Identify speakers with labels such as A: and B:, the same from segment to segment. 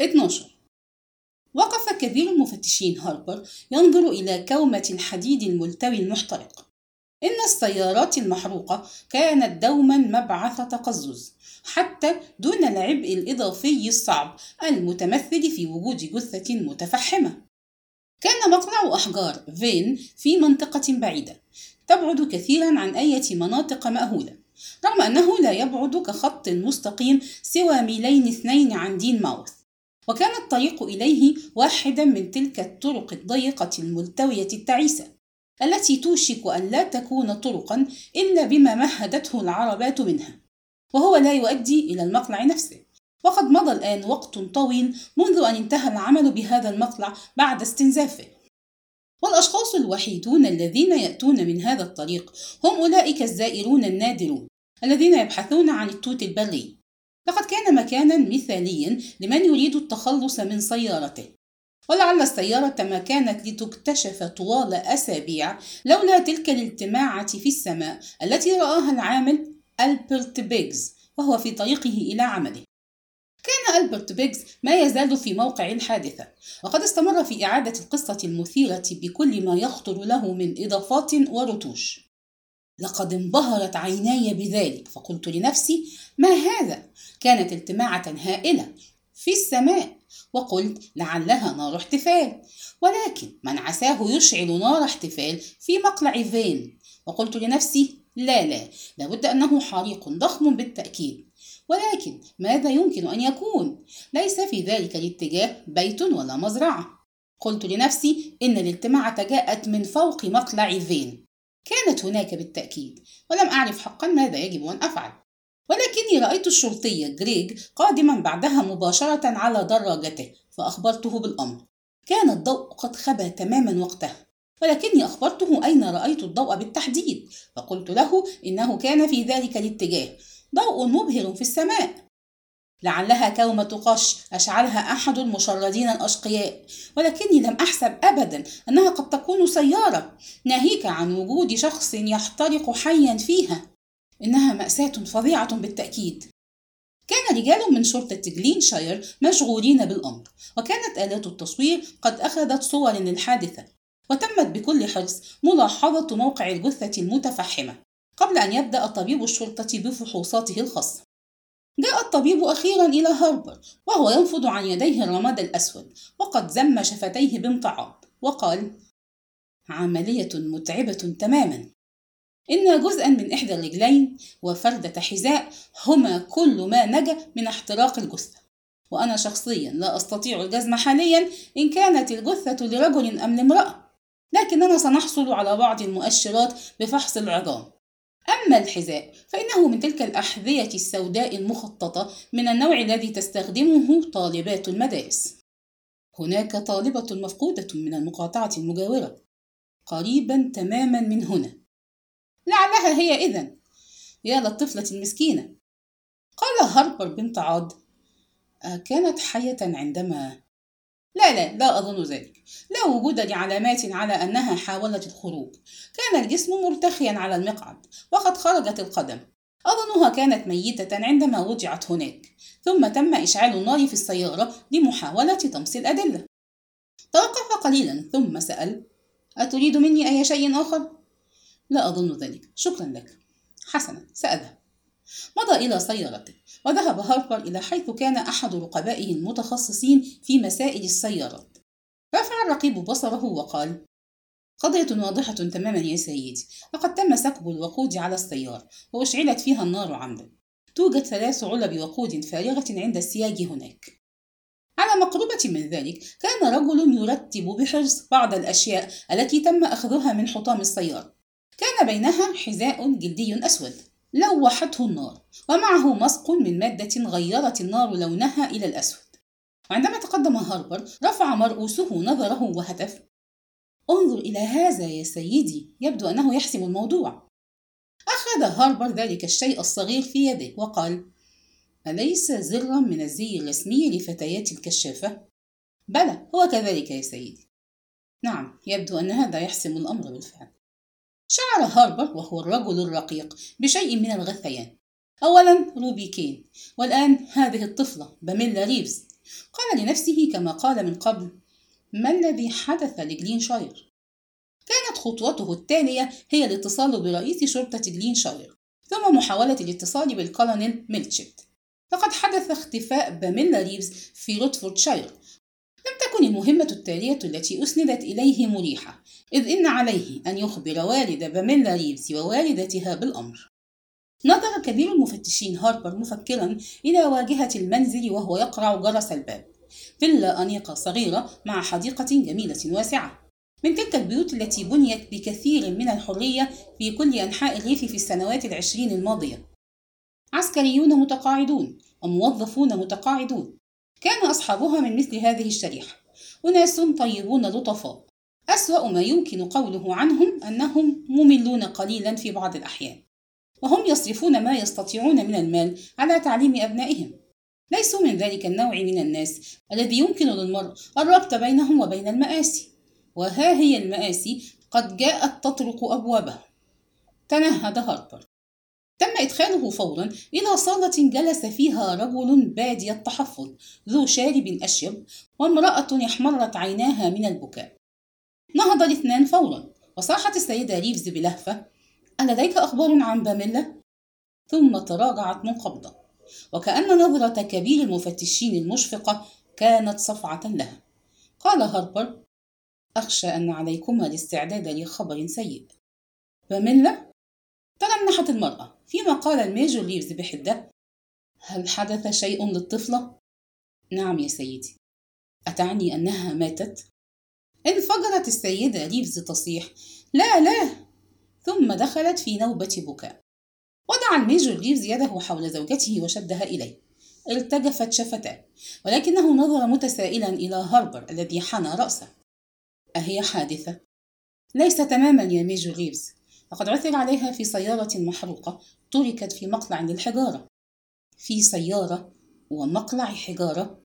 A: 12 وقف كبير المفتشين هاربر ينظر إلى كومة الحديد الملتوي المحترق. إن السيارات المحروقة كانت دوما مبعث تقزز حتى دون العبء الإضافي الصعب المتمثل في وجود جثة متفحمة. كان مقلع أحجار فين في منطقة بعيدة تبعد كثيرا عن أي مناطق مأهولة رغم أنه لا يبعد كخط مستقيم سوى ميلين اثنين عن دين ماوث. وكان الطريق إليه واحدا من تلك الطرق الضيقة الملتوية التعيسة التي توشك أن لا تكون طرقا إلا بما مهدته العربات منها وهو لا يؤدي إلى المقلع نفسه. وقد مضى الآن وقت طويل منذ أن انتهى العمل بهذا المقلع بعد استنزافه. والأشخاص الوحيدون الذين يأتون من هذا الطريق هم أولئك الزائرون النادرون الذين يبحثون عن التوت البري. لقد كان مكانا مثاليا لمن يريد التخلص من سيارته. ولعل السيارة ما كانت لتكتشف طوال أسابيع لولا تلك الالتماعة في السماء التي رآها العامل ألبرت بيجز وهو في طريقه إلى عمله. كان ألبرت بيجز ما يزال في موقع الحادثة وقد استمر في إعادة القصة المثيرة بكل ما يخطر له من إضافات ورتوش. لقد انبهرت عيناي بذلك فقلت لنفسي ما هذا؟ كانت التماعة هائلة في السماء. وقلت لعلها نار احتفال. ولكن من عساه يشعل نار احتفال في مقلع فين؟ وقلت لنفسي لا لا لابد أنه حريق ضخم بالتأكيد. ولكن ماذا يمكن أن يكون؟ ليس في ذلك الاتجاه بيت ولا مزرعة. قلت لنفسي إن الالتماعة جاءت من فوق مقلع فين؟ كانت هناك بالتأكيد ولم أعرف حقا ماذا يجب أن أفعل. ولكني رأيت الشرطي جريج قادما بعدها مباشرة على دراجته فأخبرته بالأمر. كان الضوء قد خبى تماما وقتها ولكني أخبرته أين رأيت الضوء بالتحديد فقلت له إنه كان في ذلك الاتجاه. ضوء مبهر في السماء. لعلها كومة قش أشعلها أحد المشردين الأشقياء ولكني لم أحسب أبدا أنها قد تكون سيارة ناهيك عن وجود شخص يحترق حيا فيها. إنها مأساة فظيعة بالتأكيد. كان رجال من شرطة جلينشاير مشغولين بالأمر وكانت آلات التصوير قد أخذت صور للحادثة وتمت بكل حرص ملاحظة موقع الجثة المتفحمة قبل أن يبدأ طبيب الشرطة بفحوصاته الخاصة. جاء الطبيب أخيرا إلى هاربر وهو ينفض عن يديه الرماد الأسود وقد زم شفتيه بامتعاض وقال عملية متعبة تماما. إن جزءا من إحدى الرجلين وفردة حذاء هما كل ما نجا من احتراق الجثة. وأنا شخصيا لا أستطيع الجزم حاليا إن كانت الجثة لرجل أم لامرأة. لكننا سنحصل على بعض المؤشرات بفحص العظام. أما الحذاء فإنه من تلك الأحذية السوداء المخططة من النوع الذي تستخدمه طالبات المدارس. هناك طالبة مفقودة من المقاطعة المجاورة. قريبا تماما من هنا. لعلها هي إذن. يا للطفلة المسكينة. قال هاربر بامتعاض أكانت حية عندما لا لا لا أظن ذلك. لا وجود لعلامات على أنها حاولت الخروج. كان الجسم مرتخيا على المقعد وقد خرجت القدم. أظنها كانت ميتة عندما وضعت هناك. ثم تم إشعال النار في السيارة لمحاولة طمس الأدلة. توقف قليلا ثم سأل أتريد مني أي شيء آخر؟ لا أظن ذلك. شكرا لك. حسنا سأذهب. مضى إلى سيارته وذهب هاربر إلى حيث كان أحد رقبائه المتخصصين في مسائل السيارات رفع الرقيب بصره وقال قضية واضحة تماما يا سيدي لقد تم سكب الوقود على السيارة وأشعلت فيها النار عمدا. توجد ثلاث علب وقود فارغة عند السياج هناك. على مقربة من ذلك كان رجل يرتب بحرص بعض الأشياء التي تم أخذها من حطام السيارة. كان بينها حذاء جلدي أسود. لوحته النار ومعه مسق من مادة غيرت النار لونها إلى الأسود. وعندما تقدم هاربر رفع مرؤوسه نظره وهتف انظر إلى هذا يا سيدي يبدو أنه يحسم الموضوع. أخذ هاربر ذلك الشيء الصغير في يده وقال أليس زرا من الزي الرسمي لفتيات الكشافة؟ بلى هو كذلك يا سيدي. نعم يبدو أن هذا يحسم الأمر بالفعل. شعر هاربر وهو الرجل الرقيق بشيء من الغثيان. أولا روبي كين. والآن هذه الطفلة باميلا ريفز. قال لنفسه كما قال من قبل ما الذي حدث لجلينشاير؟ كانت خطوته التالية هي الاتصال برئيس شرطة جلينشاير ثم محاولة الاتصال بالكولونيل ميلتشيت. لقد حدث اختفاء باميلا ريفز في روتفوردشاير لم تكن المهمة التالية التي أسندت إليه مريحة إذ إن عليه أن يخبر والد باميلا ريفز ووالدتها بالأمر. نظر كبير المفتشين هاربر مفكرا إلى واجهة المنزل وهو يقرع جرس الباب. فيلا أنيقة صغيرة مع حديقة جميلة واسعة. من تلك البيوت التي بنيت بكثير من الحرية في كل أنحاء الريف في السنوات العشرين الماضية. عسكريون متقاعدون وموظفون متقاعدون. كان أصحابها من مثل هذه الشريحة أناس طيبون لطفاء. أسوأ ما يمكن قوله عنهم أنهم مملون قليلا في بعض الأحيان وهم يصرفون ما يستطيعون من المال على تعليم أبنائهم. ليسوا من ذلك النوع من الناس الذي يمكن للمرء الربط بينهم وبين المآسي وها هي المآسي قد جاءت تطرق أبوابه. تنهد هاربر. تم إدخاله فورا إلى صالة جلس فيها رجل بادي التحفظ ذو شارب أشيب وامرأة احمرت عيناها من البكاء. نهض الاثنان فورا وصاحت السيدة ريفز بلهفة ألديك أخبار عن باميلا؟ ثم تراجعت منقبضة وكأن نظرة كبير المفتشين المشفقة كانت صفعة لها. قال هاربر أخشى أن عليكما الاستعداد لخبر سيء. باميلا؟ تنحت المرأة. فيما قال الميجور ريفز بحدة هل حدث شيء للطفلة؟ نعم يا سيدي. أتعني أنها ماتت؟ انفجرت السيدة ريفز تصيح. لا لا. ثم دخلت في نوبة بكاء. وضع الميجور ريفز يده حول زوجته وشدها إليه. ارتجفت شفتاه ولكنه نظر متسائلا إلى هاربر الذي حنى رأسه. أهي حادثة؟ ليس تماما يا ميجور ريفز. لقد عثر عليها في سيارة محروقة تركت في مقلع للحجارة. في سيارة ومقلع حجارة.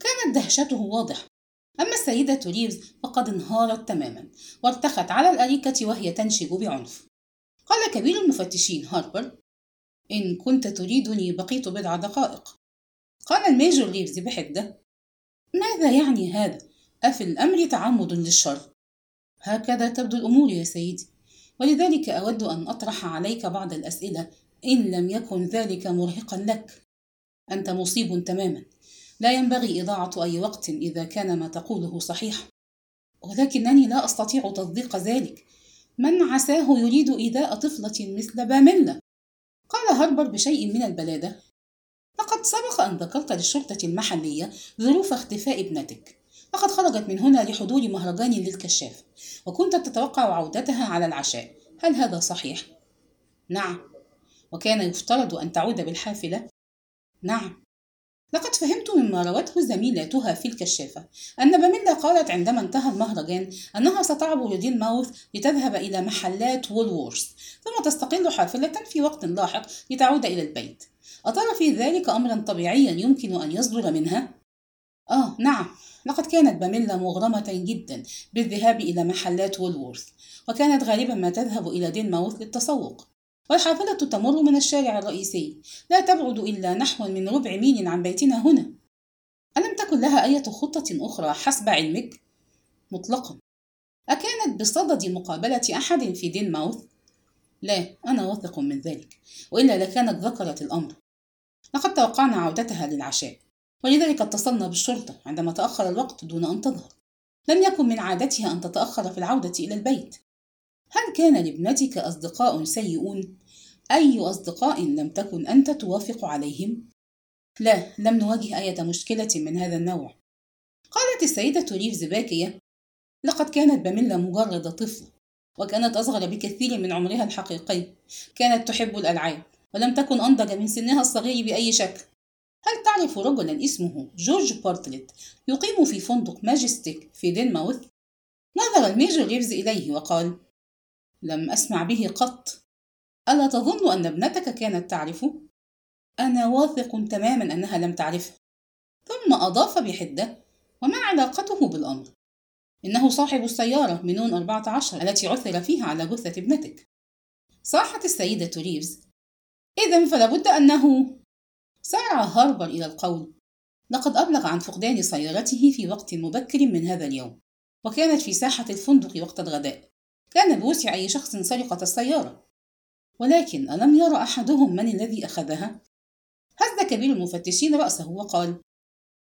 A: كانت دهشته واضحة. أما السيدة ريفز فقد انهارت تماما وارتخت على الأريكة وهي تنشج بعنف. قال كبير المفتشين هاربر إن كنت تريدني بقيت بضع دقائق. قال الميجور ريفز بحدة ماذا يعني هذا؟ أفي الأمر تعمد للشر؟ هكذا تبدو الأمور يا سيدي. ولذلك أود أن أطرح عليك بعض الأسئلة. إن لم يكن ذلك مرهقا لك. أنت مصيب تماما. لا ينبغي إضاعة أي وقت إذا كان ما تقوله صحيح. ولكنني لا أستطيع تصديق ذلك. من عساه يريد إيذاء طفلة مثل باميلا؟ قال هربر بشيء من البلادة. لقد سبق أن ذكرت للشرطة المحلية ظروف اختفاء ابنتك. لقد خرجت من هنا لحضور مهرجان للكشاف وكنت تتوقع عودتها على العشاء هل هذا صحيح؟ نعم وكان يفترض أن تعود بالحافلة؟ نعم لقد فهمت مما روته زميلاتها في الكشافة أن باميلا قالت عندما انتهى المهرجان أنها ستعبر دين ماوث لتذهب إلى محلات وولورث ثم تستقل حافلة في وقت لاحق لتعود إلى البيت أترى في ذلك أمرا طبيعيا يمكن أن يصدر منها؟ آه نعم لقد كانت باميلا مغرمة جدا بالذهاب إلى محلات وولورث وكانت غالبا ما تذهب إلى دين ماوث للتسوق. والحافلة تمر من الشارع الرئيسي. لا تبعد إلا نحو من ربع ميل عن بيتنا هنا. ألم تكن لها أية خطة أخرى حسب علمك؟ مطلقا. أكانت بصدد مقابلة أحد في دين ماوث؟ لا أنا واثق من ذلك وإلا لكانت ذكرت الأمر. لقد توقعنا عودتها للعشاء. ولذلك اتصلنا بالشرطة عندما تأخر الوقت دون أن تظهر. لم يكن من عادتها أن تتأخر في العودة إلى البيت. هل كان لابنتك أصدقاء سيئون؟ أي أصدقاء لم تكن أنت توافق عليهم؟ لا لم نواجه أي مشكلة من هذا النوع. قالت السيدة ريفز باكية لقد كانت باميلا مجرد طفل وكانت أصغر بكثير من عمرها الحقيقي. كانت تحب الألعاب ولم تكن أنضج من سنها الصغير بأي شكل. هل تعرف رجلا اسمه جورج بارتلت يقيم في فندق ماجستيك في دينماوث؟ نظر الميجر ريفز إليه وقال لم أسمع به قط ألا تظن أن ابنتك كانت تعرفه؟ أنا واثق تماما أنها لم تعرفه ثم أضاف بحدة وما علاقته بالأمر؟ إنه صاحب السيارة مينوان 14 التي عثر فيها على جثة ابنتك صاحت السيدة ريفز إذا فلابد أنه سارع هاربر إلى القول لقد أبلغ عن فقدان سيارته في وقت مبكر من هذا اليوم وكانت في ساحة الفندق وقت الغداء كان بوسع أي شخص سرقة السيارة ولكن ألم يرى أحدهم من الذي أخذها؟ هز كبير المفتشين رأسه وقال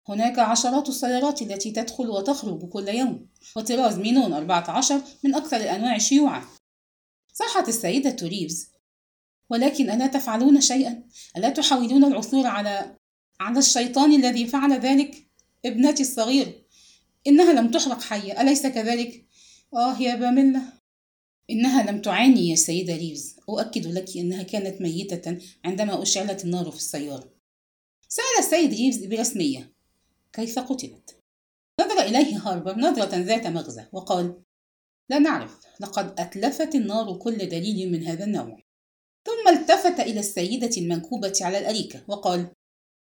A: هناك عشرات السيارات التي تدخل وتخرج كل يوم وطراز مينون 14 من أكثر الأنواع شيوعا صاحت السيدة ريفز ولكن ألا تفعلون شيئا؟ ألا تحاولون العثور على على الشيطان الذي فعل ذلك؟ ابنتي الصغيرة إنها لم تحرق حية أليس كذلك؟ آه يا باميلا إنها لم تعاني يا سيدة ريفز أؤكد لك أنها كانت ميتة عندما أشعلت النار في السيارة سأل السيد ريفز برسمية كيف قتلت؟ نظر إليه هاربر نظرة ذات مغزى وقال لا نعرف لقد أتلفت النار كل دليل من هذا النوع ثم التفت إلى السيدة المنكوبة على الأريكة وقال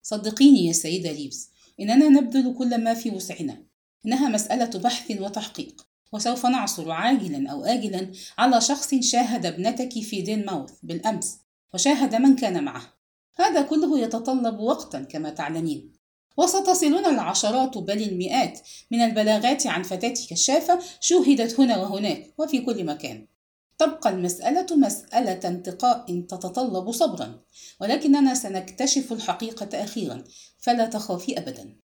A: صدقيني يا سيدة ريفز إننا نبذل كل ما في وسعنا. إنها مسألة بحث وتحقيق وسوف نعثر عاجلا أو آجلا على شخص شاهد ابنتك في دين ماوث بالأمس وشاهد من كان معه. هذا كله يتطلب وقتا كما تعلمين. وستصلنا العشرات بل المئات من البلاغات عن فتاة كشافة شوهدت هنا وهناك وفي كل مكان. تبقى المسألة مسألة انتقاء تتطلب صبرا ولكننا سنكتشف الحقيقة أخيرا فلا تخافي أبدا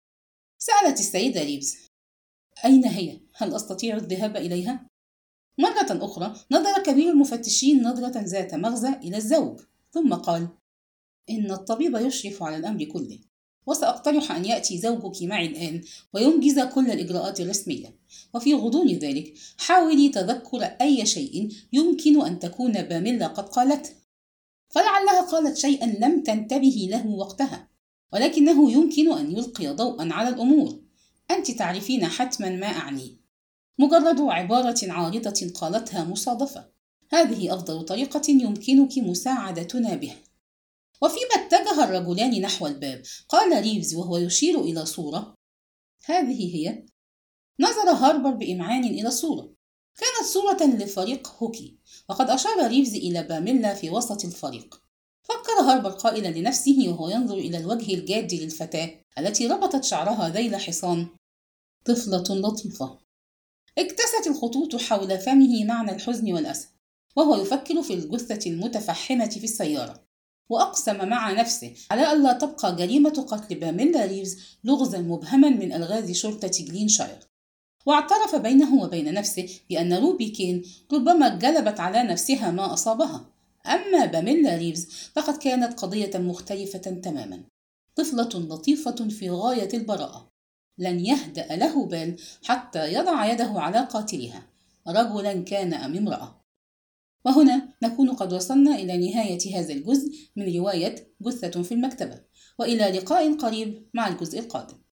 A: سألت السيدة ريبز أين هي؟ هل أستطيع الذهاب إليها؟ مرة أخرى نظر كبير المفتشين نظرة ذات مغزى إلى الزوج ثم قال إن الطبيب يشرف على الأمر كله وسأقترح أن يأتي زوجك معي الآن وينجز كل الإجراءات الرسمية. وفي غضون ذلك حاولي تذكر أي شيء يمكن أن تكون باميلا قد قالته فلعلها قالت شيئا لم تنتبهي له وقتها ولكنه يمكن أن يلقي ضوءا على الأمور. أنت تعرفين حتما ما أعني. مجرد عبارة عارضة قالتها مصادفة. هذه أفضل طريقة يمكنك مساعدتنا بها. وفيما اتجه الرجلان نحو الباب. قال ريفز وهو يشير إلى صورة. هذه هي. نظر هاربر بإمعان إلى الصورة كانت صورة لفريق هوكي. وقد أشار ريفز إلى باميلا في وسط الفريق. فكر هاربر قائلا لنفسه وهو ينظر إلى الوجه الجاد للفتاة التي ربطت شعرها ذيل حصان. طفلة لطيفة. اكتست الخطوط حول فمه معنى الحزن والأسى. وهو يفكر في الجثة المتفحمة في السيارة. وأقسم مع نفسه. على ألا تبقى جريمة قتل باميلا ريفز لغزا مبهما من ألغاز شرطة جلينشاير واعترف بينه وبين نفسه بأن روبي كين ربما جلبت على نفسها ما أصابها. أما باميلا ريفز فقد كانت قضية مختلفة تماما. طفلة لطيفة في غاية البراءة. لن يهدأ له بال حتى يضع يده على قاتلها. رجلا كان أم امرأة. وهنا نكون قد وصلنا إلى نهاية هذا الجزء من رواية جثة في المكتبة. وإلى لقاء قريب مع الجزء القادم.